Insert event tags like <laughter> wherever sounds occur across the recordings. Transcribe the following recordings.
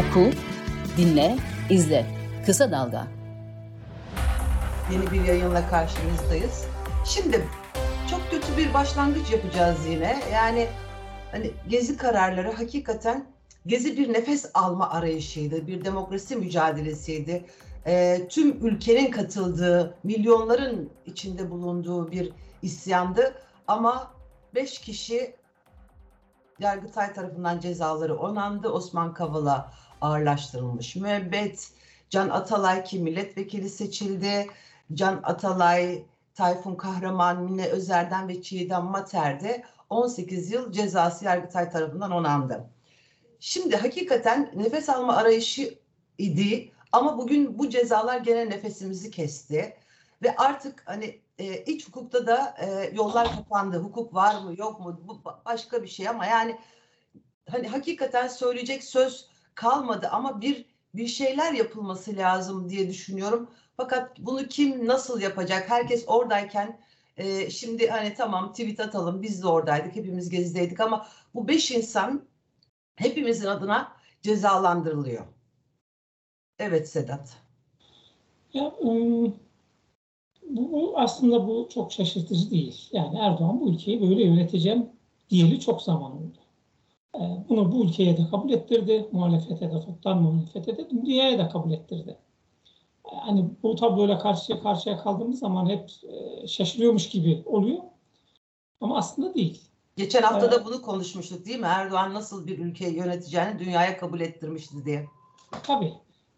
Oku, dinle, izle. Kısa Dalga. Yeni bir yayınla karşınızdayız. Şimdi çok kötü bir başlangıç yapacağız yine. Yani hani gezi kararları hakikaten gezi bir nefes alma arayışıydı, bir demokrasi mücadelesiydi. E, tüm ülkenin katıldığı, milyonların içinde bulunduğu bir isyandı. Ama beş kişi Yargıtay tarafından cezaları onandı. Osman Kavala ağırlaştırılmış müebbet. Can Atalay ki milletvekili seçildi. Can Atalay, Tayfun Kahraman, Mine Özer'den ve Çiğdem Mater'de 18 yıl cezası Yargıtay tarafından onandı. Şimdi hakikaten nefes alma arayışı idi ama bugün bu cezalar gene nefesimizi kesti ve artık hani e, iç hukukta da e, yollar kapandı. Hukuk var mı yok mu bu başka bir şey ama yani hani hakikaten söyleyecek söz kalmadı ama bir bir şeyler yapılması lazım diye düşünüyorum. Fakat bunu kim nasıl yapacak? Herkes oradayken e, şimdi hani tamam tweet atalım biz de oradaydık hepimiz gezideydik ama bu beş insan hepimizin adına cezalandırılıyor. Evet Sedat. Ya, um, bu, aslında bu çok şaşırtıcı değil. Yani Erdoğan bu ülkeyi böyle yöneteceğim diyeli çok zaman oldu. Ee, bunu bu ülkeye de kabul ettirdi. Muhalefete de, toptan muhalefete de, dünyaya da kabul ettirdi. Hani bu tabloyla karşıya karşıya kaldığımız zaman hep e, şaşırıyormuş gibi oluyor. Ama aslında değil. Geçen hafta da bunu konuşmuştuk değil mi? Erdoğan nasıl bir ülkeyi yöneteceğini dünyaya kabul ettirmişti diye. Tabii.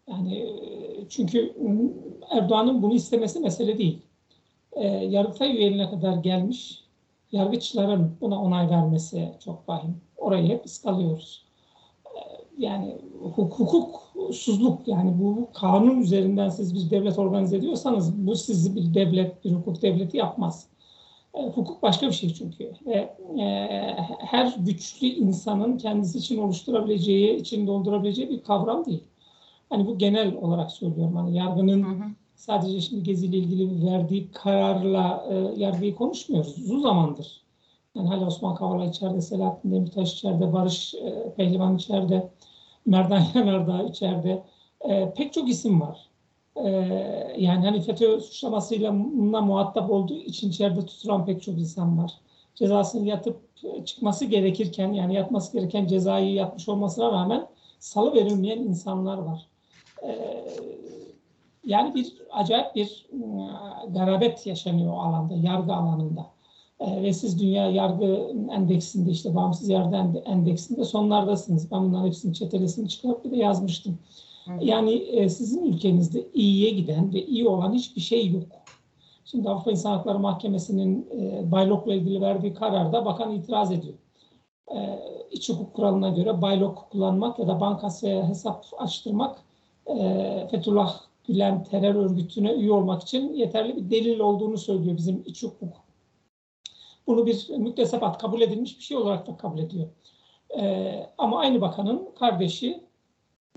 Yani e, çünkü Erdoğan'ın bunu istemesi mesele değil. E, Yargıtay üyeliğine kadar gelmiş yargıçların buna onay vermesi çok vahim. Orayı hep ıskalıyoruz. E, yani hukuksuzluk yani bu kanun üzerinden siz bir devlet organize ediyorsanız bu sizi bir devlet, bir hukuk devleti yapmaz. E, hukuk başka bir şey çünkü. Ve e, her güçlü insanın kendisi için oluşturabileceği, için doldurabileceği bir kavram değil. Hani bu genel olarak söylüyorum. Hani yargının hı hı. Sadece şimdi Gezi ile ilgili verdiği kararla e, yargıyı konuşmuyoruz. Uzun zamandır. Yani hala Osman Kavala içeride, Selahattin Demirtaş içeride, Barış e, Pehlivan içeride, Merdan <laughs> Yanardağ içeride. E, pek çok isim var. E, yani hani FETÖ suçlamasıyla muhatap olduğu için içeride tutulan pek çok insan var. Cezasını yatıp çıkması gerekirken yani yatması gereken cezayı yatmış olmasına rağmen salı verilmeyen insanlar var. Ee, yani bir acayip bir ıı, garabet yaşanıyor o alanda, yargı alanında. Ve siz dünya yargı endeksinde işte bağımsız yargı endeksinde sonlardasınız. Ben bunların hepsini çetelesini çıkarıp bir de yazmıştım. Yani e, sizin ülkenizde iyiye giden ve iyi olan hiçbir şey yok. Şimdi Avrupa İnsan Hakları Mahkemesi'nin e, Baylok'la ilgili verdiği kararda bakan itiraz ediyor. E, iç hukuk kuralına göre Baylok kullanmak ya da bankasya hesap açtırmak e, Fethullah Gülen terör örgütüne üye olmak için yeterli bir delil olduğunu söylüyor bizim iç hukuk. Bunu bir müktesebat kabul edilmiş bir şey olarak da kabul ediyor. E, ama aynı bakanın kardeşi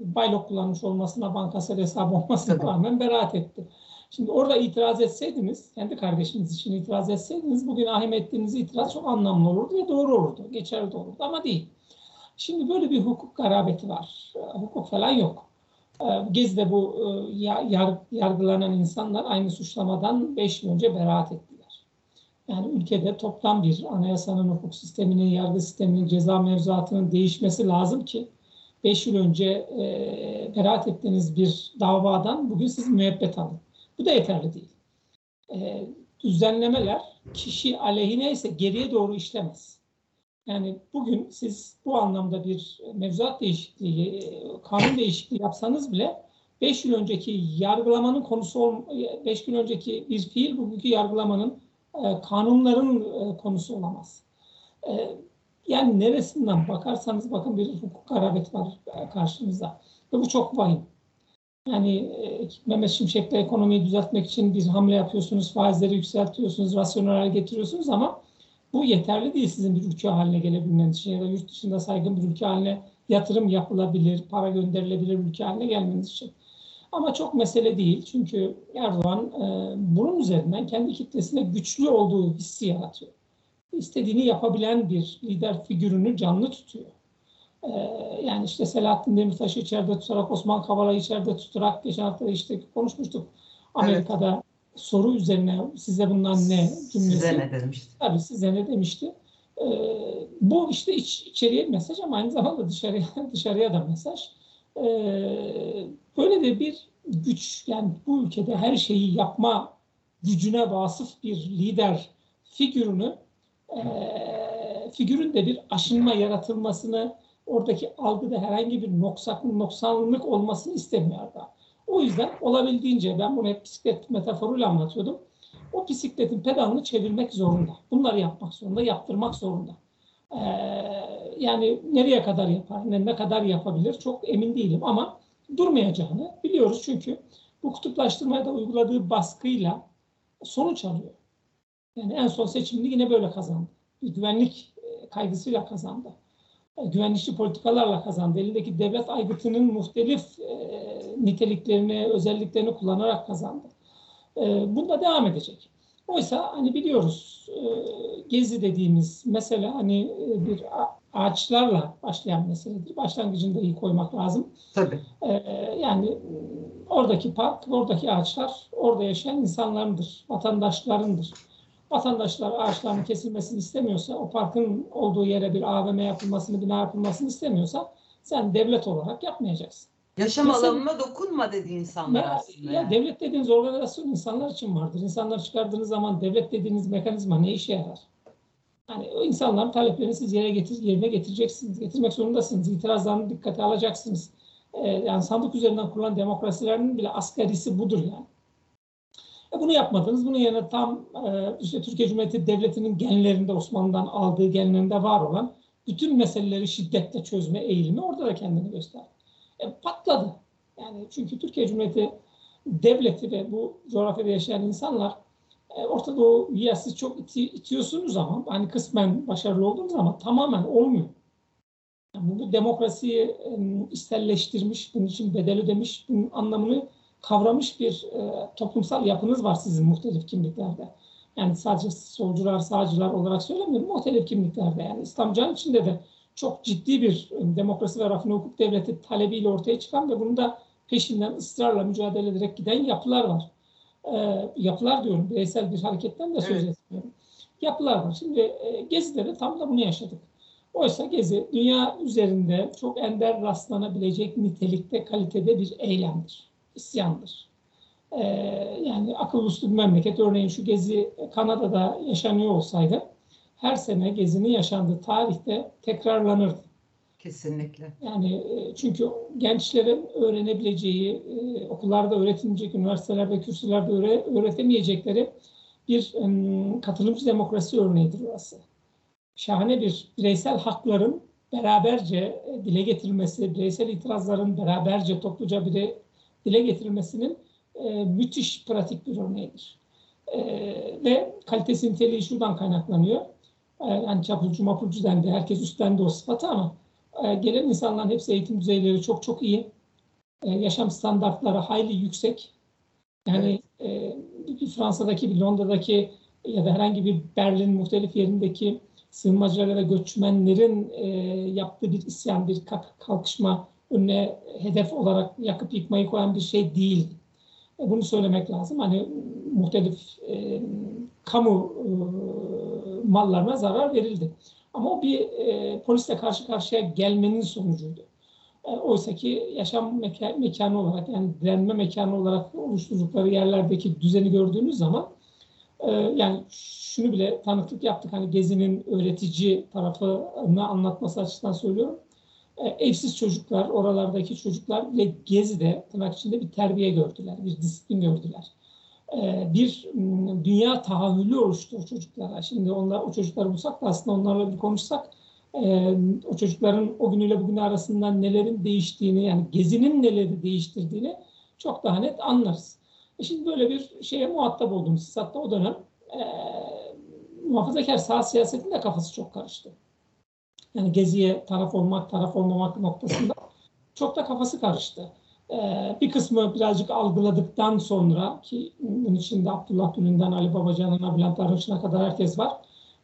baylok kullanmış olmasına, bankasal hesabı olmasına rağmen beraat etti. Şimdi orada itiraz etseydiniz, kendi kardeşiniz için itiraz etseydiniz bugün ahim ettiğiniz itiraz çok anlamlı olurdu ve doğru olurdu, geçerli olurdu ama değil. Şimdi böyle bir hukuk garabeti var. Hukuk falan yok. Gezi'de bu e, yargılanan insanlar aynı suçlamadan 5 yıl önce beraat ettiler. Yani ülkede toplam bir anayasanın, hukuk sisteminin, yargı sisteminin, ceza mevzuatının değişmesi lazım ki 5 yıl önce e, beraat ettiğiniz bir davadan bugün siz müebbet alın. Bu da yeterli değil. E, düzenlemeler kişi aleyhine ise geriye doğru işlemez. Yani bugün siz bu anlamda bir mevzuat değişikliği, kanun değişikliği yapsanız bile 5 yıl önceki yargılamanın konusu 5 yıl önceki bir fiil bugünkü yargılamanın e, kanunların e, konusu olamaz. E, yani neresinden bakarsanız bakın bir hukuk garabet var karşınızda. Ve bu çok vahim. Yani Mehmet Şimşek'le ekonomiyi düzeltmek için bir hamle yapıyorsunuz, faizleri yükseltiyorsunuz, rasyonel getiriyorsunuz ama bu yeterli değil sizin bir ülke haline gelebilmeniz için ya da yurt dışında saygın bir ülke haline yatırım yapılabilir, para gönderilebilir ülke haline gelmeniz için. Ama çok mesele değil çünkü Erdoğan e, bunun üzerinden kendi kitlesine güçlü olduğu hissi yaratıyor. İstediğini yapabilen bir lider figürünü canlı tutuyor. E, yani işte Selahattin Demirtaş'ı içeride tutarak, Osman Kavala'yı içeride tutarak geçen hafta işte konuşmuştuk. Amerika'da. Soru üzerine size bundan ne cümlesi. Size ne demişti? Tabii size ne demişti. E, bu işte iç, içeriye mesaj ama aynı zamanda dışarıya <laughs> dışarıya da mesaj. E, böyle de bir güç yani bu ülkede her şeyi yapma gücüne vasıf bir lider figürünü e, figürün de bir aşınma yaratılmasını oradaki algıda herhangi bir noksan, noksanlık olmasını istemiyor da. O yüzden olabildiğince ben bunu hep bisiklet metaforuyla anlatıyordum. O bisikletin pedalını çevirmek zorunda. Bunları yapmak zorunda, yaptırmak zorunda. Ee, yani nereye kadar yapar, ne, ne kadar yapabilir çok emin değilim ama durmayacağını biliyoruz çünkü bu kutuplaştırmaya da uyguladığı baskıyla sonuç alıyor. Yani en son seçimini yine böyle kazandı. Güvenlik e, kaygısıyla kazandı. E, güvenlikçi politikalarla kazandı. Elindeki devlet aygıtının muhtelif e, niteliklerini, özelliklerini kullanarak kazandı. E, bunda devam edecek. Oysa hani biliyoruz e, gezi dediğimiz mesele hani e, bir ağaçlarla başlayan meseledir. Başlangıcında iyi koymak lazım. Tabii. E, yani oradaki park, oradaki ağaçlar orada yaşayan insanlarındır, vatandaşlarındır. Vatandaşlar ağaçların kesilmesini istemiyorsa, o parkın olduğu yere bir AVM yapılmasını, bina yapılmasını istemiyorsa sen devlet olarak yapmayacaksın. Yaşam Mesela, alanına dokunma dedi insanlar ya, aslında. Ya devlet dediğiniz organizasyon insanlar için vardır. İnsanlar çıkardığınız zaman devlet dediğiniz mekanizma ne işe yarar? Yani o insanların taleplerini siz yere getir, yerine getireceksiniz, getirmek zorundasınız. İtirazlarını dikkate alacaksınız. Ee, yani sandık üzerinden kurulan demokrasilerin bile asgarisi budur yani. E bunu yapmadınız. Bunun yerine tam e, işte Türkiye Cumhuriyeti Devleti'nin genlerinde Osmanlı'dan aldığı genlerinde var olan bütün meseleleri şiddetle çözme eğilimi orada da kendini gösterdi. E, patladı. Yani çünkü Türkiye Cumhuriyeti Devleti ve bu coğrafyada yaşayan insanlar e, Orta Doğu'ya siz çok iti, itiyorsunuz ama hani kısmen başarılı olduğunuz ama tamamen olmuyor. Yani bu demokrasiyi e, isterleştirmiş, bunun için bedel ödemiş, bunun anlamını kavramış bir e, toplumsal yapınız var sizin muhtelif kimliklerde. Yani sadece solcular, sağcılar olarak söylemiyorum, muhtelif kimliklerde. Yani İslamcıların içinde de çok ciddi bir demokrasi ve rafine hukuk devleti talebiyle ortaya çıkan ve bunu da peşinden ısrarla mücadele ederek giden yapılar var. E, yapılar diyorum, bireysel bir hareketten de söz evet. etmiyorum. Yapılar var. Şimdi e, Gezi'de de tam da bunu yaşadık. Oysa Gezi dünya üzerinde çok ender rastlanabilecek nitelikte, kalitede bir eylemdir isyandır. Ee, yani akıl uslu bir memleket. Örneğin şu gezi Kanada'da yaşanıyor olsaydı her sene gezinin yaşandığı tarihte tekrarlanırdı. Kesinlikle. Yani e, çünkü gençlerin öğrenebileceği, e, okullarda öğretilecek, üniversitelerde, kürsülerde öğretemeyecekleri bir katılımcı demokrasi örneğidir orası. Şahane bir bireysel hakların beraberce e, dile getirilmesi, bireysel itirazların beraberce topluca bir dile getirilmesinin müthiş pratik bir örneğidir. Ve kalitesi niteliği şuradan kaynaklanıyor. E, yani çapulcu mapulcu dendi, herkes üstlendi o sıfatı ama e, gelen insanların hepsi eğitim düzeyleri çok çok iyi. E, yaşam standartları hayli yüksek. Yani bir Fransa'daki, bir Londra'daki ya da herhangi bir Berlin muhtelif yerindeki sığınmacılara ve göçmenlerin yaptığı bir isyan, bir kalkışma önüne hedef olarak yakıp yıkmayı koyan bir şey değil. Bunu söylemek lazım. Hani muhtelif e, kamu e, mallarına zarar verildi. Ama o bir e, polisle karşı karşıya gelmenin sonucuydu. E, Oysa ki yaşam meka mekanı olarak yani direnme mekanı olarak oluşturdukları yerlerdeki düzeni gördüğümüz zaman e, yani şunu bile tanıklık yaptık. Hani Gezi'nin öğretici tarafını anlatması açısından söylüyorum. E, evsiz çocuklar, oralardaki çocuklar ve Gezi'de tırnak içinde bir terbiye gördüler, bir disiplin gördüler. E, bir dünya tahammülü oluştu o çocuklara. Şimdi onlar, o çocukları bulsak da aslında onlarla bir konuşsak e, o çocukların o günüyle bugün arasından nelerin değiştiğini yani Gezi'nin neleri değiştirdiğini çok daha net anlarız. E şimdi böyle bir şeye muhatap oldunuz. Hatta o dönem e, muhafazakar sağ siyasetin de kafası çok karıştı. Yani Gezi'ye taraf olmak, taraf olmamak noktasında çok da kafası karıştı. Ee, bir kısmı birazcık algıladıktan sonra ki bunun içinde Abdullah Gül'ünden Ali Babacan'ına, Bülent Arınç'ına kadar herkes var.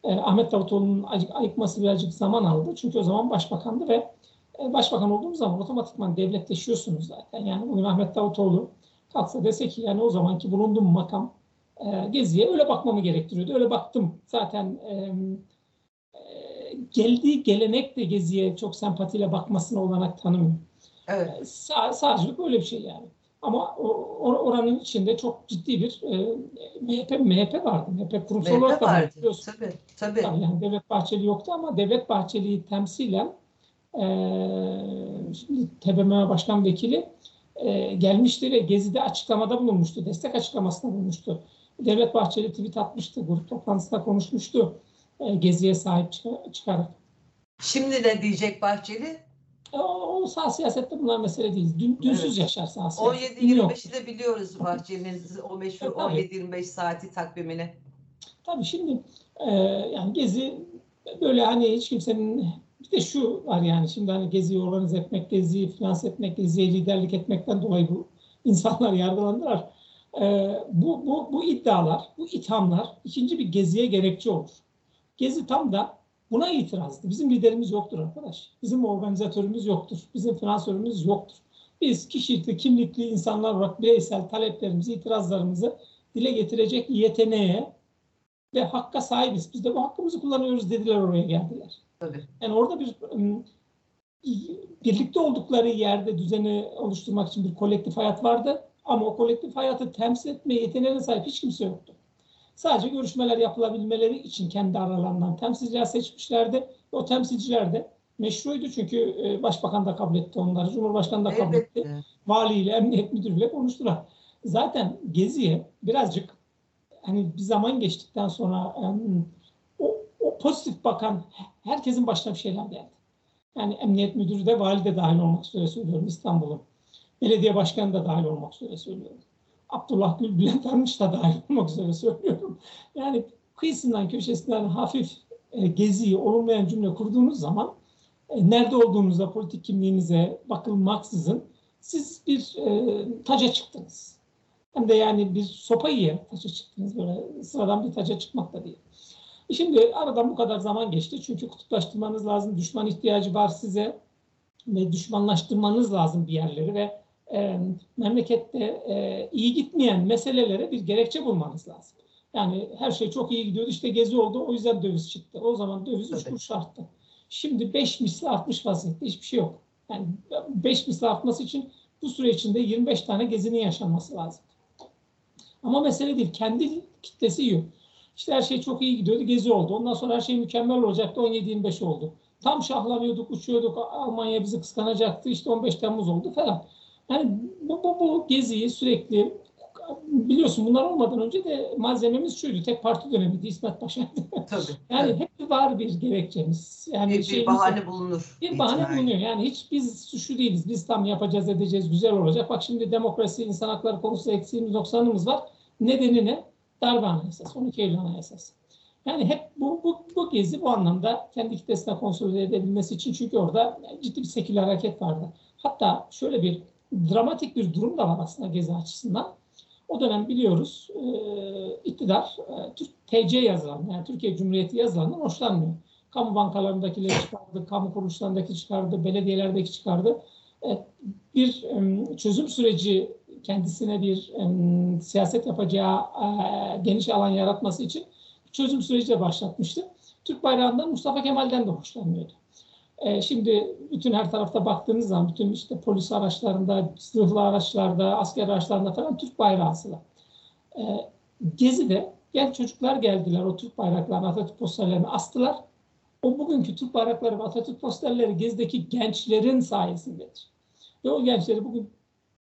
Ee, Ahmet Davutoğlu'nun ayıkması birazcık zaman aldı. Çünkü o zaman başbakandı ve E, başbakan olduğunuz zaman otomatikman devletleşiyorsunuz zaten. Yani bugün Ahmet Davutoğlu kalksa dese ki yani o zamanki bulunduğum makam e, Gezi'ye öyle bakmamı gerektiriyordu. Öyle baktım. Zaten e, geldiği gelenek de Gezi'ye çok sempatiyle bakmasına olanak tanımıyor. Evet. E, sağ, sağcılık öyle bir şey yani. Ama o, oranın içinde çok ciddi bir e, MHP, MHP vardı. MHP kurumsal MHP olarak da vardı. biliyorsun. Tabii, tabii. Yani Devlet Bahçeli yoktu ama Devlet Bahçeli'yi temsilen e, şimdi TBMM Başkan Vekili e, gelmişti ve Gezi'de açıklamada bulunmuştu. Destek açıklamasında bulunmuştu. Devlet Bahçeli tweet atmıştı. Grup toplantısında konuşmuştu. E, Gezi'ye sahip çık- çıkarak. Şimdi ne diyecek Bahçeli? E, o, o sağ siyasette bunlar mesele değil. Dün, dünsüz Evet. yaşar sağ siyaset. Dün yok. 17-25'i de biliyoruz Bahçeli'nin o meşhur E, tabii. 17-25 saati takvimini. Tabii şimdi e, yani Gezi böyle hani hiç kimsenin bir de şu var yani şimdi hani Gezi'yi organize etmek, Gezi'yi finanse etmek, Gezi'ye liderlik etmekten dolayı bu <laughs> insanlar yargılandılar. E, bu, bu, bu iddialar, bu ithamlar ikinci bir Gezi'ye gerekçe olur. Gezi tam da buna itirazdı. Bizim liderimiz yoktur arkadaş. Bizim organizatörümüz yoktur. Bizim finansörümüz yoktur. Biz kişilikli, kimlikli insanlar olarak bireysel taleplerimizi, itirazlarımızı dile getirecek yeteneğe ve hakka sahibiz. Biz de bu hakkımızı kullanıyoruz dediler oraya geldiler. Tabii. Yani orada bir birlikte oldukları yerde düzeni oluşturmak için bir kolektif hayat vardı. Ama o kolektif hayatı temsil etme yeteneğine sahip hiç kimse yoktu. Sadece görüşmeler yapılabilmeleri için kendi aralarından temsilciler seçmişlerdi. O temsilciler de meşruydu çünkü e, başbakan da kabul etti onları, cumhurbaşkanı da kabul etti Elbette. valiyle, emniyet müdürüyle konuştular. Zaten Gezi'ye birazcık hani bir zaman geçtikten sonra o, o pozitif bakan herkesin başına bir şeyler geldi. Yani emniyet müdürü de vali de dahil olmak üzere söylüyorum İstanbul'un. Belediye başkanı da dahil olmak üzere söylüyorum. Abdullah Gül, Bülent Arınç da dahil olmak üzere söylüyorum. Yani kıyısından köşesinden hafif e, geziyi olumlayan cümle kurduğunuz zaman e, nerede olduğunuza, politik kimliğinize bakılmaksızın siz bir e, taca çıktınız. Hem de yani bir sopa yiyen taca çıktınız. Böyle sıradan bir taca çıkmak da değil. E Şimdi aradan bu kadar zaman geçti. Çünkü kutuplaştırmanız lazım. Düşman ihtiyacı var size. Ve düşmanlaştırmanız lazım bir yerleri ve e, memlekette e, iyi gitmeyen meselelere bir gerekçe bulmanız lazım. Yani her şey çok iyi gidiyordu. İşte gezi oldu. O yüzden döviz çıktı. O zaman döviz 3 Tabii. kuruş arttı. Şimdi 5 misli artmış vaziyette. Hiçbir şey yok. Yani 5 misli artması için bu süre içinde 25 tane gezinin yaşanması lazım. Ama mesele değil. Kendi kitlesi yiyor. İşte her şey çok iyi gidiyordu. Gezi oldu. Ondan sonra her şey mükemmel olacaktı. 17-25 oldu. Tam şahlanıyorduk, uçuyorduk. Almanya bizi kıskanacaktı. İşte 15 Temmuz oldu falan. Yani bu, bu, bu geziyi sürekli biliyorsun bunlar olmadan önce de malzememiz şuydu. Tek parti dönemiydi. İsmet Paşa'ydı. <laughs> Tabii. <laughs> Yani tabii. hep var bir gerekçemiz. Yani bir, bir bahane bulunur. bir bahane bulunuyor. Yani hiç biz suçlu değiliz. Biz tam yapacağız, edeceğiz, güzel olacak. Bak şimdi demokrasi, insan hakları konusunda eksiğimiz, noksanımız var. Nedeni ne? Darbe Anayasası, 12 Eylül Anayasası. Yani hep bu, bu, bu gezi bu anlamda kendi kitlesine konsolide edebilmesi için çünkü orada ciddi bir seküler hareket vardı. Hatta şöyle bir dramatik bir durum da var aslında gezi açısından. O dönem biliyoruz e, iktidar e, Türk TC yazılan yani Türkiye Cumhuriyeti yazılandan hoşlanmıyor. Kamu bankalarındakileri çıkardı, kamu kuruluşlarındaki çıkardı, belediyelerdeki çıkardı. E, bir e, çözüm süreci kendisine bir e, siyaset yapacağı e, geniş alan yaratması için çözüm süreci de başlatmıştı. Türk bayrağından Mustafa Kemal'den de hoşlanmıyordu. E, şimdi bütün her tarafta baktığınız zaman bütün işte polis araçlarında, zırhlı araçlarda, asker araçlarında falan Türk bayrağı asılı. E, Gezi'de genç çocuklar geldiler o Türk bayraklarını, Atatürk posterlerini astılar. O bugünkü Türk bayrakları ve Atatürk posterleri Gezi'deki gençlerin sayesindedir. Ve o gençleri bugün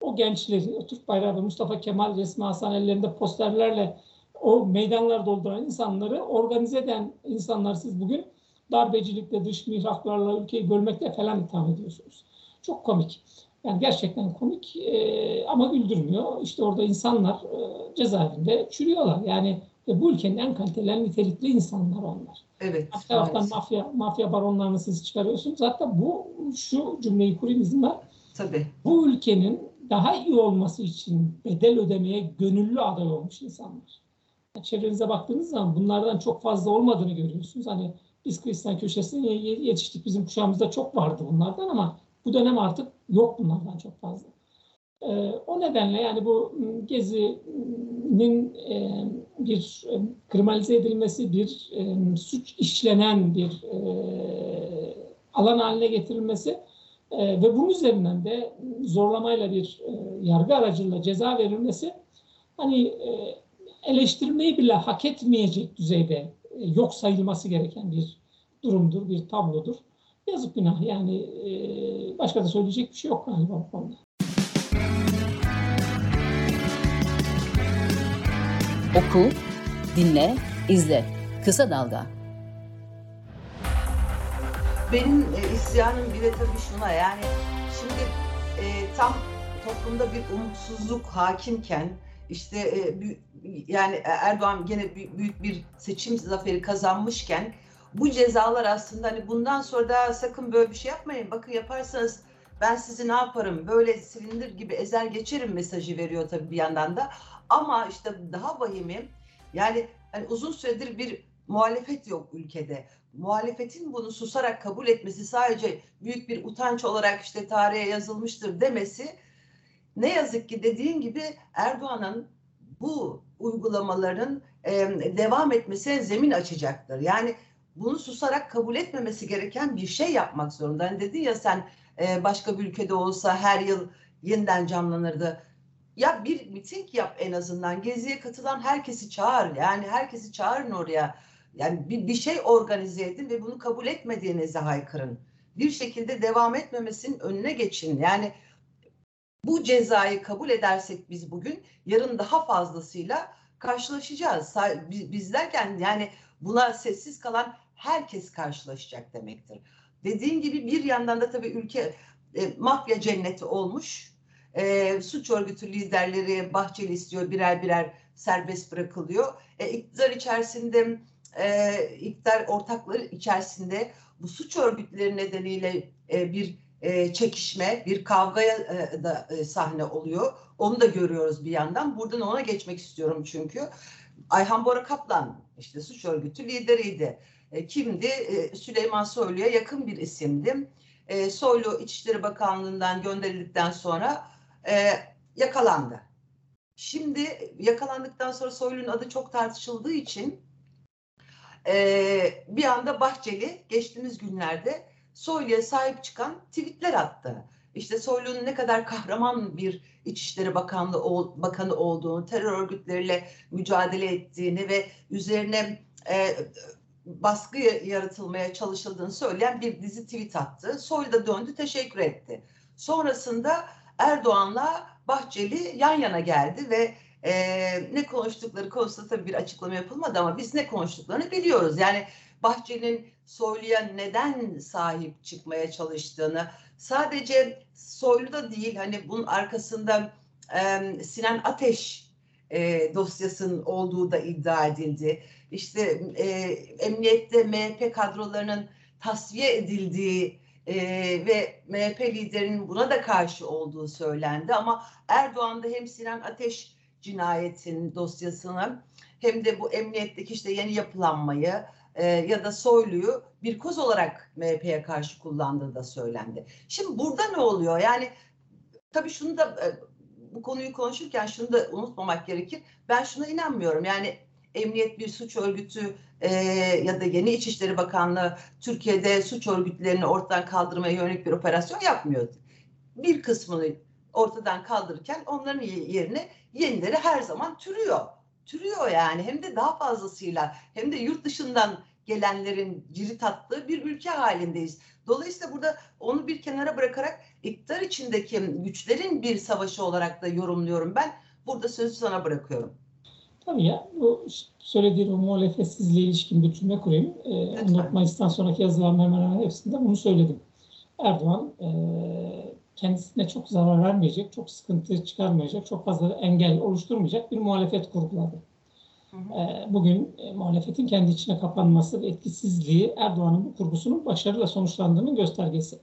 o gençleri, o Türk bayrağı ve Mustafa Kemal resmi Hasan ellerinde posterlerle o meydanlar dolduran insanları organize eden insanlar siz bugün darbecilikle, dış mihraklarla ülkeyi bölmekle falan itham ediyorsunuz. Çok komik. Yani gerçekten komik e, ama güldürmüyor. İşte orada insanlar e, cezaevinde çürüyorlar. Yani e, bu ülkenin en kaliteli, en nitelikli insanlar onlar. Evet. Bir taraftan mafya, mafya baronlarını siz çıkarıyorsunuz. Hatta bu şu cümleyi kurayım izin ver. Tabii. Bu ülkenin daha iyi olması için bedel ödemeye gönüllü aday olmuş insanlar. Çevrenize baktığınız zaman bunlardan çok fazla olmadığını görüyorsunuz. Hani Biz Hristiyan köşesine yetiştik. Bizim kuşağımızda çok vardı bunlardan ama bu dönem artık yok bunlardan çok fazla. Ee, o nedenle yani bu ıı, gezinin e, bir e, kriminalize edilmesi, bir e, suç işlenen bir alan haline getirilmesi ve bunun üzerinden de zorlamayla bir yargı aracılığıyla ceza verilmesi hani eleştirmeyi bile hak etmeyecek düzeyde yok sayılması gereken bir durumdur, bir tablodur. Yazık günah yani başka da söyleyecek bir şey yok galiba bu konuda. Oku, dinle, izle. Kısa Dalga. Benim e, isyanım bir de tabii şuna yani şimdi e, tam toplumda bir umutsuzluk hakimken işte e, yani Erdoğan gene büyük bir seçim zaferi kazanmışken bu cezalar aslında hani bundan sonra da sakın böyle bir şey yapmayın. Bakın yaparsanız ben sizi ne yaparım böyle silindir gibi ezer geçerim mesajı veriyor tabii bir yandan da. Ama işte daha vahimi yani hani uzun süredir bir muhalefet yok ülkede. Muhalefetin bunu susarak kabul etmesi sadece büyük bir utanç olarak işte tarihe yazılmıştır demesi ne yazık ki dediğin gibi Erdoğan'ın bu uygulamaların e, devam etmesine zemin açacaktır. Yani bunu susarak kabul etmemesi gereken bir şey yapmak zorunda. Hani dedin ya sen e, başka bir ülkede olsa her yıl yeniden canlanırdı ya bir miting yap en azından. Geziye katılan herkesi çağır. Yani herkesi çağırın oraya. Yani bir, bir şey organize edin ve bunu kabul etmediğinize haykırın. Bir şekilde devam etmemesinin önüne geçin. Yani bu cezayı kabul edersek biz bugün yarın daha fazlasıyla karşılaşacağız. Biz derken yani buna sessiz kalan herkes karşılaşacak demektir. Dediğin gibi bir yandan da tabii ülke e, mafya cenneti olmuş e, suç örgütü liderleri Bahçeli istiyor birer birer serbest bırakılıyor. E, iktidar içerisinde e, iktidar ortakları içerisinde bu suç örgütleri nedeniyle e, bir e, çekişme, bir kavgaya e, da e, sahne oluyor. Onu da görüyoruz bir yandan. Buradan ona geçmek istiyorum çünkü. Ayhan Bora Kaplan işte suç örgütü lideriydi. E, kimdi? E, Süleyman Soylu'ya yakın bir isimdi. E, Soylu İçişleri Bakanlığı'ndan gönderildikten sonra e, yakalandı. Şimdi yakalandıktan sonra Soylu'nun adı çok tartışıldığı için e, bir anda Bahçeli geçtiğimiz günlerde Soylu'ya sahip çıkan tweetler attı. İşte Soylu'nun ne kadar kahraman bir İçişleri Bakanlığı Bakanı olduğunu, terör örgütleriyle mücadele ettiğini ve üzerine e, baskı yaratılmaya çalışıldığını söyleyen bir dizi tweet attı. Soylu da döndü, teşekkür etti. Sonrasında Erdoğan'la Bahçeli yan yana geldi ve e, ne konuştukları konusunda tabii bir açıklama yapılmadı ama biz ne konuştuklarını biliyoruz. Yani Bahçeli'nin Soylu'ya neden sahip çıkmaya çalıştığını sadece Soylu da değil hani bunun arkasında e, Sinan Ateş e, dosyasının olduğu da iddia edildi. İşte e, emniyette MHP kadrolarının tasfiye edildiği e, ve MHP liderinin buna da karşı olduğu söylendi. Ama Erdoğan da hem Sinan Ateş cinayetinin dosyasını hem de bu emniyetteki işte yeni yapılanmayı e, ya da Soylu'yu bir koz olarak MHP'ye karşı kullandığı da söylendi. Şimdi burada ne oluyor? Yani tabii şunu da e, bu konuyu konuşurken şunu da unutmamak gerekir. Ben şuna inanmıyorum. Yani emniyet bir suç örgütü e, ya da yeni İçişleri Bakanlığı Türkiye'de suç örgütlerini ortadan kaldırmaya yönelik bir operasyon yapmıyor. Bir kısmını ortadan kaldırırken onların yerine yenileri her zaman türüyor. Türüyor yani hem de daha fazlasıyla hem de yurt dışından gelenlerin cirit attığı bir ülke halindeyiz. Dolayısıyla burada onu bir kenara bırakarak iktidar içindeki güçlerin bir savaşı olarak da yorumluyorum ben. Burada sözü sana bırakıyorum. Tabii ya bu söylediğin o muhalefetsizliğe ilişkin bir cümle kurayım. Ee, 14 Mayıs'tan sonraki yazılarım hemen hemen hepsinde bunu söyledim. Erdoğan e, kendisine çok zarar vermeyecek, çok sıkıntı çıkarmayacak, çok fazla engel oluşturmayacak bir muhalefet kurguladı. E, bugün e, muhalefetin kendi içine kapanması ve etkisizliği Erdoğan'ın bu kurgusunun başarıyla sonuçlandığının göstergesi.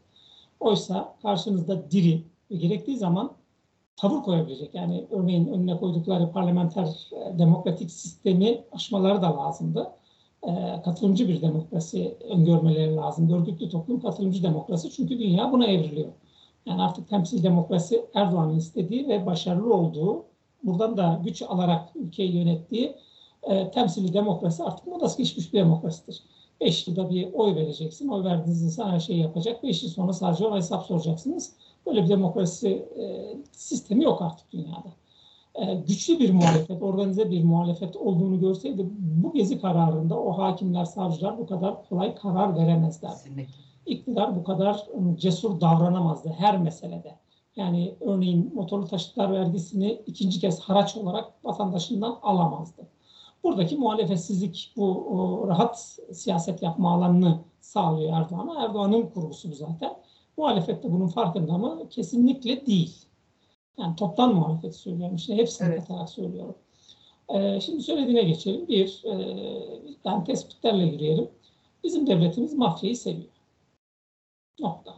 Oysa karşınızda diri ve gerektiği zaman tavır koyabilecek. Yani örneğin önüne koydukları parlamenter e, demokratik sistemi aşmaları da lazımdı. e, katılımcı bir demokrasi öngörmeleri lazım. Örgütlü toplum katılımcı demokrasi çünkü dünya buna evriliyor. Yani artık temsil demokrasi Erdoğan'ın istediği ve başarılı olduğu, buradan da güç alarak ülkeyi yönettiği e, temsili demokrasi artık modası geçmiş bir demokrasidir. Beş yılda bir oy vereceksin. Oy verdiğiniz insan her şeyi yapacak. Beş yıl sonra sadece ona hesap soracaksınız. Böyle bir demokrasi e, sistemi yok artık dünyada. E, güçlü bir muhalefet, organize bir muhalefet olduğunu görseydi bu gezi kararında o hakimler, savcılar bu kadar kolay karar veremezler. Kesinlikle. İktidar bu kadar ıı, cesur davranamazdı her meselede. Yani örneğin motorlu taşıtlar vergisini ikinci kez haraç olarak vatandaşından alamazdı. Buradaki muhalefetsizlik bu o, rahat siyaset yapma alanını sağlıyor Erdoğan'a. Erdoğan'ın kurgusu bu zaten. Muhalefet de bunun farkında mı? Kesinlikle değil. Yani toptan muhalefet söylüyorum. İşte hepsini Evet. katarak söylüyorum. Ee, şimdi söylediğine geçelim. Bir, e, ben tespitlerle yürüyelim. Bizim devletimiz mafyayı seviyor. Nokta.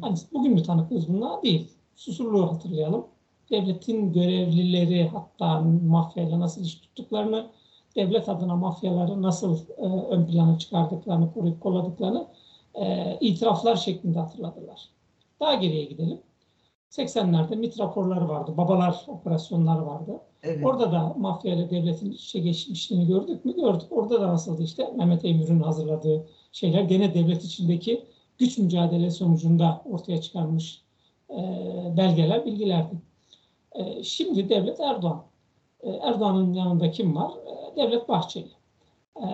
Hani bugün mü tanıklıyız bunlar? Değil. Susurluğu hatırlayalım. Devletin görevlileri hatta mafyayla nasıl iş tuttuklarını, devlet adına mafyaları nasıl e, ön plana çıkardıklarını, koruyup kolladıklarını e, itiraflar şeklinde hatırladılar. Daha geriye gidelim. 80'lerde MIT raporları vardı, babalar operasyonları vardı. Evet. Orada da mafya ile devletin içe geçmişliğini gördük mü? Gördük. Orada da nasıldı işte Mehmet Emir'in hazırladığı şeyler gene devlet içindeki güç mücadelesi sonucunda ortaya çıkarmış e, belgeler, bilgilerdi. E, şimdi devlet Erdoğan. E, Erdoğan'ın yanında kim var? E, devlet Bahçeli. E,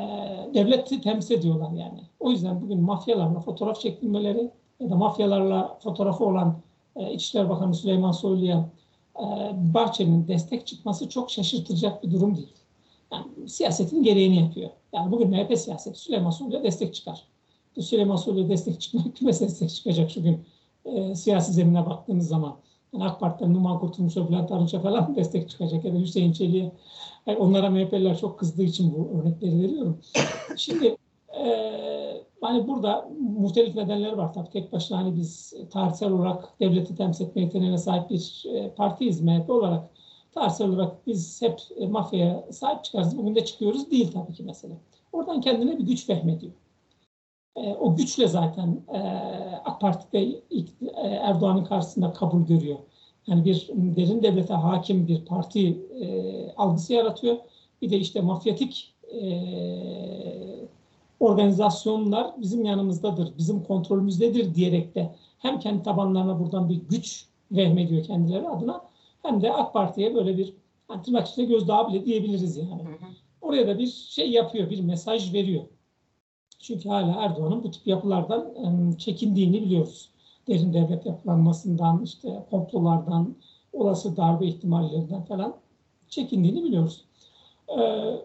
devleti temsil ediyorlar yani. O yüzden bugün mafyalarla fotoğraf çekilmeleri ya da mafyalarla fotoğrafı olan e, İçişleri Bakanı Süleyman Soylu'ya e, Bahçeli'nin destek çıkması çok şaşırtacak bir durum değil. Yani siyasetin gereğini yapıyor. Yani bugün MHP siyaseti Süleyman Soylu'ya destek çıkar. Süleyman Soylu'ya destek çıkmak <laughs> kime destek çıkacak şu gün e, siyasi zemine baktığınız zaman. Yani AK Parti'den Numan Kurtulmuş'a, Bülent Arınç'a falan <laughs> destek çıkacak ya da Hüseyin Çelik'e. Yani onlara MHP'liler çok kızdığı için bu örnekleri veriyorum. <laughs> Şimdi e, hani burada muhtelif nedenleri var tabii. Tek başına hani biz tarihsel olarak devleti temsil etme yeteneğine sahip bir e, partiyiz MHP olarak. Tarihsel olarak biz hep e, mafyaya sahip çıkarız. Bugün de çıkıyoruz değil tabii ki mesele. Oradan kendine bir güç fehmediyor. E, o güçle zaten e, AK Parti'de ilk, e, Erdoğan'ın karşısında kabul görüyor. Yani bir derin devlete hakim bir parti e, algısı yaratıyor. Bir de işte mafyatik e, organizasyonlar bizim yanımızdadır, bizim kontrolümüzdedir diyerek de hem kendi tabanlarına buradan bir güç vehmediyor kendileri adına hem de AK Parti'ye böyle bir yani tırnak içinde gözdağı bile diyebiliriz yani. Hı hı. Oraya da bir şey yapıyor, bir mesaj veriyor. Çünkü hala Erdoğan'ın bu tip yapılardan çekindiğini biliyoruz. Derin devlet yapılanmasından, işte komplolardan, olası darbe ihtimallerinden falan çekindiğini biliyoruz. Ee,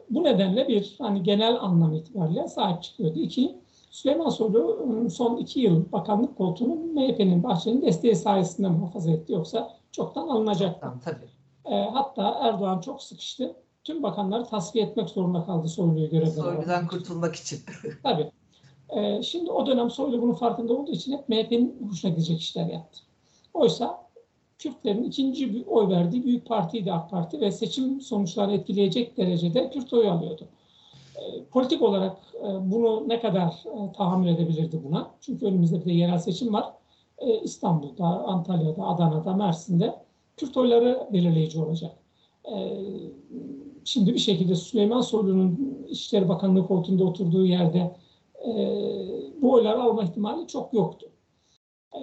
bu nedenle bir hani genel anlam itibariyle sahip çıkıyordu. İki, Süleyman Soylu son iki yıl bakanlık koltuğunu MHP'nin Bahçeli'nin desteği sayesinde muhafaza etti. Yoksa çoktan alınacaktı. Tabii. Ee, hatta Erdoğan çok sıkıştı. Tüm bakanları tasfiye etmek zorunda kaldı Soylu'yu görevden. Soylu'dan kurtulmak için. <laughs> Tabii. Ee, şimdi o dönem Soylu bunun farkında olduğu için hep MHP'nin hoşuna gidecek işler yaptı. Oysa Kürtlerin ikinci bir oy verdiği büyük partiydi AK Parti ve seçim sonuçlarını etkileyecek derecede Kürt oyu alıyordu. Ee, politik olarak e, bunu ne kadar e, tahammül edebilirdi buna? Çünkü önümüzde bir de yerel seçim var. Ee, İstanbul'da, Antalya'da, Adana'da, Mersin'de Kürt oyları belirleyici olacak. Ee, şimdi bir şekilde Süleyman Soylu'nun İçişleri Bakanlığı koltuğunda oturduğu yerde e, bu oyları alma ihtimali çok yoktu. E,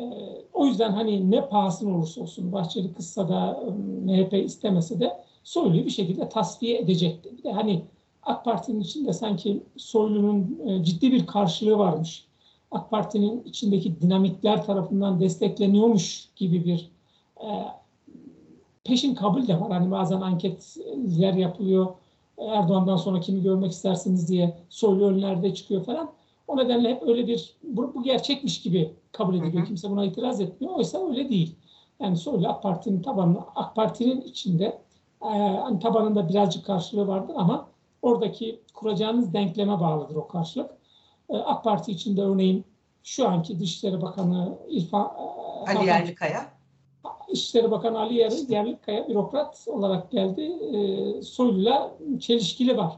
o yüzden hani ne pahasına olursa olsun Bahçeli kızsa da e, MHP istemese de Soylu'yu bir şekilde tasfiye edecekti. Bir de hani AK Parti'nin içinde sanki Soylu'nun e, ciddi bir karşılığı varmış. AK Parti'nin içindeki dinamikler tarafından destekleniyormuş gibi bir e, peşin kabul de var. Hani bazen anketler yapılıyor. Erdoğan'dan sonra kimi görmek istersiniz diye Soylu önlerde çıkıyor falan. O nedenle hep öyle bir bu, bu gerçekmiş gibi kabul ediliyor. Hı hı. Kimse buna itiraz etmiyor. Oysa öyle değil. Yani Soylu AK Parti'nin tabanı, AK Parti'nin içinde e, hani tabanında birazcık karşılığı vardır ama oradaki kuracağınız denkleme bağlıdır o karşılık. E, AK Parti içinde örneğin şu anki Dışişleri Bakanı İrfan e, Ali Yerlikaya. İçişleri Bakanı Ali Yer- Yerlikaya bürokrat olarak geldi. E, Soylu'yla çelişkili var.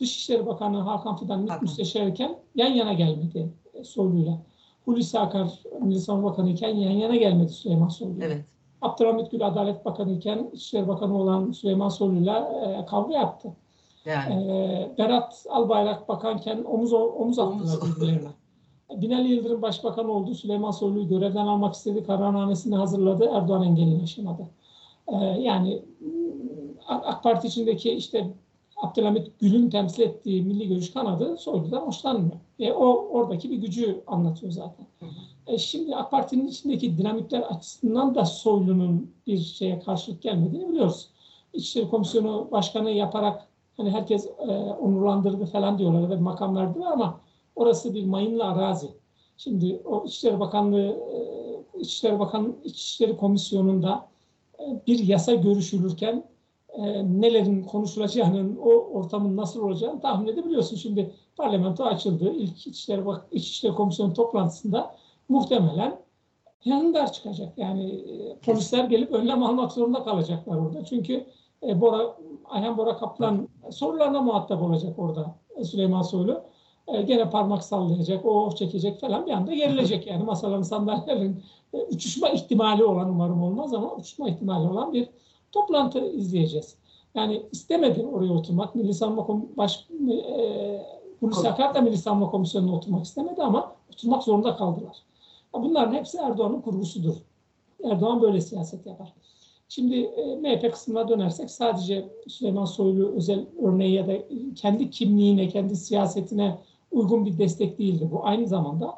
Dışişleri Bakanı Hakan Fidan Hakan. müsteşarken yan yana gelmedi Soylu'yla. Hulusi Akar Milli Savunma Bakanı iken yan yana gelmedi Süleyman Soylu'yla. Evet. Abdülhamit Gül Adalet Bakanı iken İçişleri Bakanı olan Süleyman Soylu'yla e, kavga yaptı. Yani E, Berat Albayrak bakanken omuz omuz attılar birbirlerine. Binali Yıldırım Başbakan oldu. Süleyman Soylu'yu görevden almak istedi. Kararnamesini hazırladı. Erdoğan engelini aşamadı. E, yani AK Parti içindeki işte Abdülhamit Gül'ün temsil ettiği milli görüş kanadı Soylu'dan hoşlanmıyor. E, o oradaki bir gücü anlatıyor zaten. E, şimdi AK Parti'nin içindeki dinamikler açısından da Soylu'nun bir şeye karşılık gelmediğini biliyoruz. İçişleri Komisyonu Başkanı yaparak hani herkes e, onurlandırdı falan diyorlar bir makam verdiler ama orası bir mayınlı arazi. Şimdi o İçişleri Bakanlığı, e, İçişleri Bakan İçişleri Komisyonu'nda e, bir yasa görüşülürken e, nelerin konuşulacağının, o ortamın nasıl olacağını tahmin edebiliyorsun. Şimdi parlamento açıldı. İlk İçişleri, Bak İçişleri Komisyonu toplantısında muhtemelen yanındar çıkacak. Yani polisler gelip önlem almak zorunda kalacaklar orada. Çünkü Bora, Ayhan Bora Kaplan sorularına muhatap olacak orada Süleyman Soylu. E, gene parmak sallayacak, o of çekecek falan bir anda gerilecek yani masaların sandalyelerin e, uçuşma ihtimali olan umarım olmaz ama uçuşma ihtimali olan bir toplantı izleyeceğiz. Yani istemedi oraya oturmak. Milli Savunma Kom Baş e, Hulusi Akar da Milli Savunma Komisyonu'na oturmak istemedi ama oturmak zorunda kaldılar. Bunların hepsi Erdoğan'ın kurgusudur. Erdoğan böyle siyaset yapar. Şimdi e, MHP kısmına dönersek sadece Süleyman Soylu özel örneği ya da kendi kimliğine, kendi siyasetine uygun bir destek değildi. Bu aynı zamanda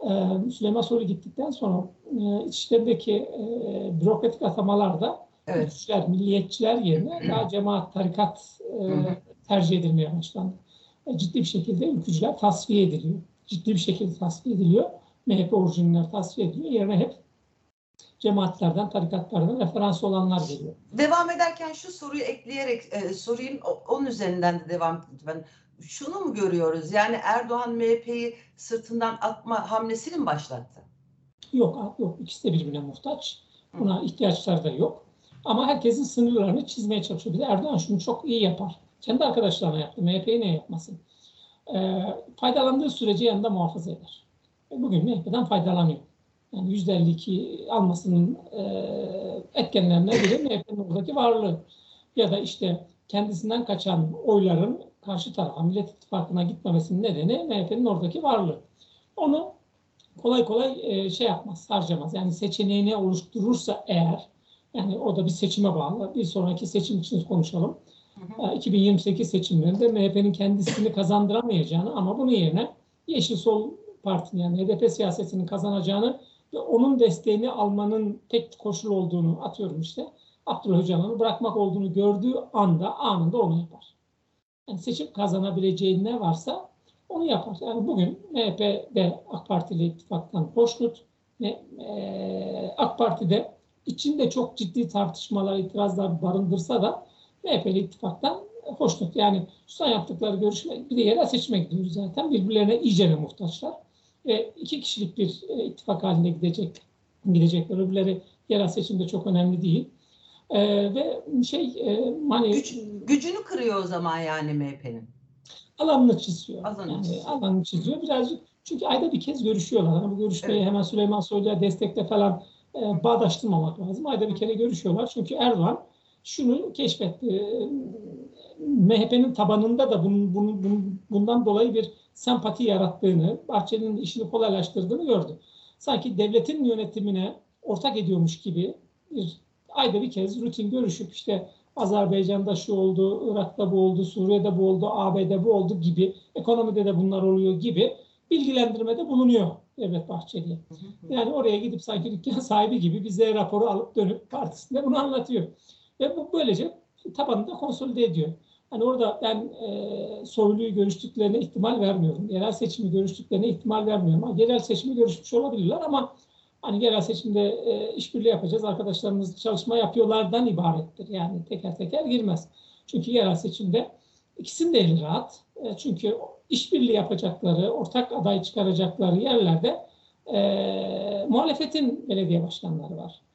e, Süleyman Soylu gittikten sonra e, içlerindeki e, bürokratik atamalarda evet. Ülkücüler, milliyetçiler yerine daha cemaat, tarikat e, tercih edilmeye başlandı. E, ciddi bir şekilde ülkücüler tasfiye ediliyor. Ciddi bir şekilde tasfiye ediliyor. MHP orijinler tasfiye ediliyor. Yerine hep cemaatlerden, tarikatlardan referans olanlar geliyor. Devam ederken şu soruyu ekleyerek e, sorayım. O- Onun üzerinden de devam ben şunu mu görüyoruz? Yani Erdoğan MHP'yi sırtından atma hamlesini mi başlattı? Yok, yok. İkisi de birbirine muhtaç. Buna ihtiyaçları da yok. Ama herkesin sınırlarını çizmeye çalışıyor. Bir de Erdoğan şunu çok iyi yapar. Kendi arkadaşlarına yaptı. MHP'ye ne yapmasın? Ee, faydalandığı sürece yanında muhafaza eder. E, Bugün MHP'den faydalanıyor. Yani %52 almasının e, etkenlerinden biri MHP'nin oradaki varlığı. Ya da işte kendisinden kaçan oyların karşı tarafa Millet İttifakı'na gitmemesinin nedeni MHP'nin oradaki varlığı. Onu kolay kolay e, şey yapmaz, harcamaz. Yani seçeneğini oluşturursa eğer, yani o da bir seçime bağlı. Bir sonraki seçim için konuşalım. Hı hı. E, 2028 seçimlerinde MHP'nin kendisini kazandıramayacağını ama bunun yerine Yeşil Sol Parti'nin yani HDP siyasetinin kazanacağını ve onun desteğini almanın tek koşul olduğunu atıyorum işte. Abdullah Öcalan'ı bırakmak olduğunu gördüğü anda anında onu yapar. Yani seçim kazanabileceği ne varsa onu yapar. Yani bugün MHP'de AK Parti ile ittifaktan hoşnut ve e, AK Parti'de içinde çok ciddi tartışmalar, itirazlar barındırsa da MHP ile ittifaktan hoşnut. Yani son yaptıkları görüşme bir de yerel seçime gidiyoruz zaten. Birbirlerine iyicene muhtaçlar. Ve iki kişilik bir e, ittifak halinde gidecek, gidecekler. Öbürleri yerel seçimde çok önemli değil. E, ve şey e, hani Güç, gücünü kırıyor o zaman yani MHP'nin. alanını çiziyor. Alanını yani çiziyor. alanını çiziyor. Birazcık çünkü ayda bir kez görüşüyorlar. Hani bu görüşmeyi Evet. hemen Süleyman Soylu'ya destekle falan e, bağdaştırmamak lazım. Ayda bir kere görüşüyorlar. Çünkü Erdoğan şunu keşfetti. MHP'nin tabanında da bunun, bunun, bunun- bundan dolayı bir sempati yarattığını, Bahçeli'nin işini kolaylaştırdığını gördü. Sanki devletin yönetimine ortak ediyormuş gibi bir ayda bir kez rutin görüşüp işte Azerbaycan'da şu oldu, Irak'ta bu oldu, Suriye'de bu oldu, AB'de bu oldu gibi, ekonomide de bunlar oluyor gibi bilgilendirmede bulunuyor Devlet Bahçeli. Yani oraya gidip sanki dükkan sahibi gibi bize raporu alıp dönüp partisinde bunu anlatıyor. Ve bu böylece tabanını da konsolide ediyor. Hani orada ben e, Soylu'yu görüştüklerine ihtimal vermiyorum. Yerel seçimi görüştüklerine ihtimal vermiyorum. Ama yerel seçimi görüşmüş olabilirler ama hani yerel seçimde e, işbirliği yapacağız, arkadaşlarımız çalışma yapıyorlardan ibarettir. Yani teker teker girmez. Çünkü yerel seçimde ikisinin de eli rahat. E, çünkü işbirliği yapacakları, ortak aday çıkaracakları yerlerde e, muhalefetin belediye başkanları var.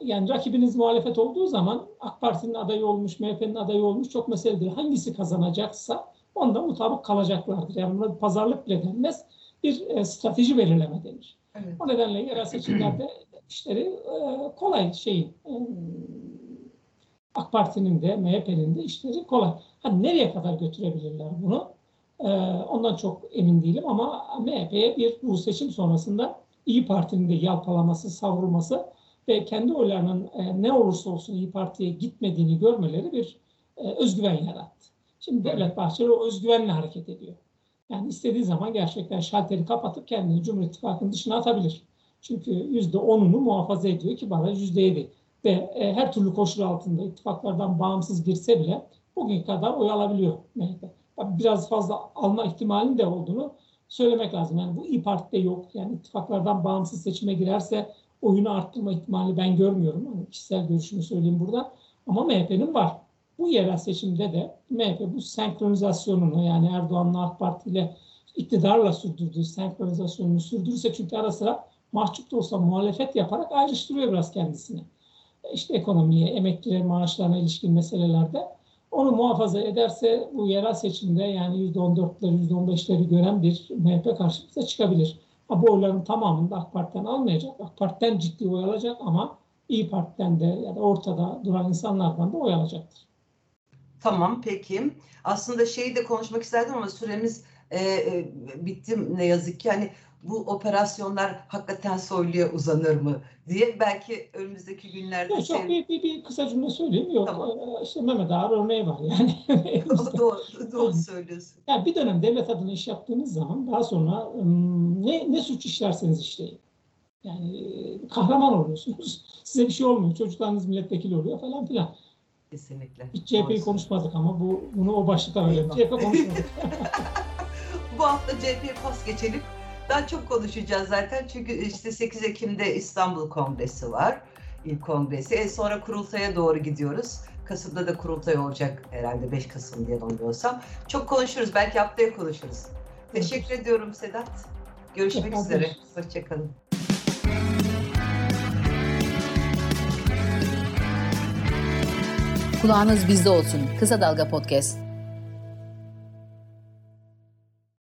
Yani rakibiniz muhalefet olduğu zaman AK Parti'nin adayı olmuş, MHP'nin adayı olmuş çok mesele değil. Hangisi kazanacaksa Onda mutabık kalacaklardır. Yani buna pazarlık bile denmez. Bir e, strateji belirleme denir. Evet. O nedenle yerel seçimlerde işleri e, kolay şeyin e, AK Parti'nin de MHP'nin de işleri kolay. Hani nereye kadar götürebilirler bunu? E, ondan çok emin değilim ama MHP'ye bir bu seçim sonrasında İyi Parti'nin de yalpalaması, savrulması ve kendi oylarının e, ne olursa olsun İyi Parti'ye gitmediğini görmeleri bir e, özgüven yarattı. Şimdi Devlet Bahçeli o özgüvenle hareket ediyor. Yani istediği zaman gerçekten şalteri kapatıp kendini Cumhur İttifakı'nın dışına atabilir. Çünkü yüzde onunu muhafaza ediyor ki bana yüzde yedi. Ve e, her türlü koşul altında ittifaklardan bağımsız girse bile bugün kadar oy alabiliyor MHP. Biraz fazla alma ihtimalinin de olduğunu söylemek lazım. Yani bu İYİ Parti'de yok. Yani ittifaklardan bağımsız seçime girerse oyunu arttırma ihtimali ben görmüyorum. Yani kişisel görüşümü söyleyeyim burada. Ama MHP'nin var. Bu yerel seçimde de MHP bu senkronizasyonunu yani Erdoğan'la AK Parti ile iktidarla sürdürdüğü senkronizasyonunu sürdürürse çünkü ara sıra mahcup da olsa muhalefet yaparak ayrıştırıyor biraz kendisini. İşte ekonomiye, emekliler maaşlarına ilişkin meselelerde onu muhafaza ederse bu yerel seçimde yani %14'leri, %15'leri gören bir MHP karşımıza çıkabilir. Bu oyların tamamını da AK Parti'den almayacak. AK Parti'den ciddi oy alacak ama İyi Parti'den de ya da ortada duran insanlardan da oy alacaktır. Tamam peki. Aslında şeyi de konuşmak isterdim ama süremiz e, e, bitti ne yazık ki. Hani bu operasyonlar hakikaten soyluya uzanır mı diye belki önümüzdeki günlerde... Yok, çok bir, bir, bir kısa cümle söyleyeyim. Yok tamam. E, işte Mehmet Ağar örneği var yani. <laughs> <laughs> doğru, doğru söylüyorsun. Yani bir dönem devlet adına iş yaptığınız zaman daha sonra ne, ne suç işlerseniz işleyin. Yani kahraman oluyorsunuz. <laughs> Size bir şey olmuyor. Çocuklarınız milletvekili oluyor falan filan. Kesinlikle. Hiç CHP'yi konuşmadık ama bu bunu o başlıkta verelim. CHP konuşmadık. Bu hafta CHP'ye pas geçelim. Daha çok konuşacağız zaten çünkü işte 8 Ekim'de İstanbul Kongresi var. İlk kongresi. E sonra kurultaya doğru gidiyoruz. Kasım'da da kurultay olacak herhalde 5 Kasım diye anlıyorsam. Çok konuşuruz. Belki haftaya konuşuruz. Teşekkür ediyorum Sedat. Görüşmek üzere. Hoşçakalın. Kulağınız bizde olsun. Kısa Dalga Podcast.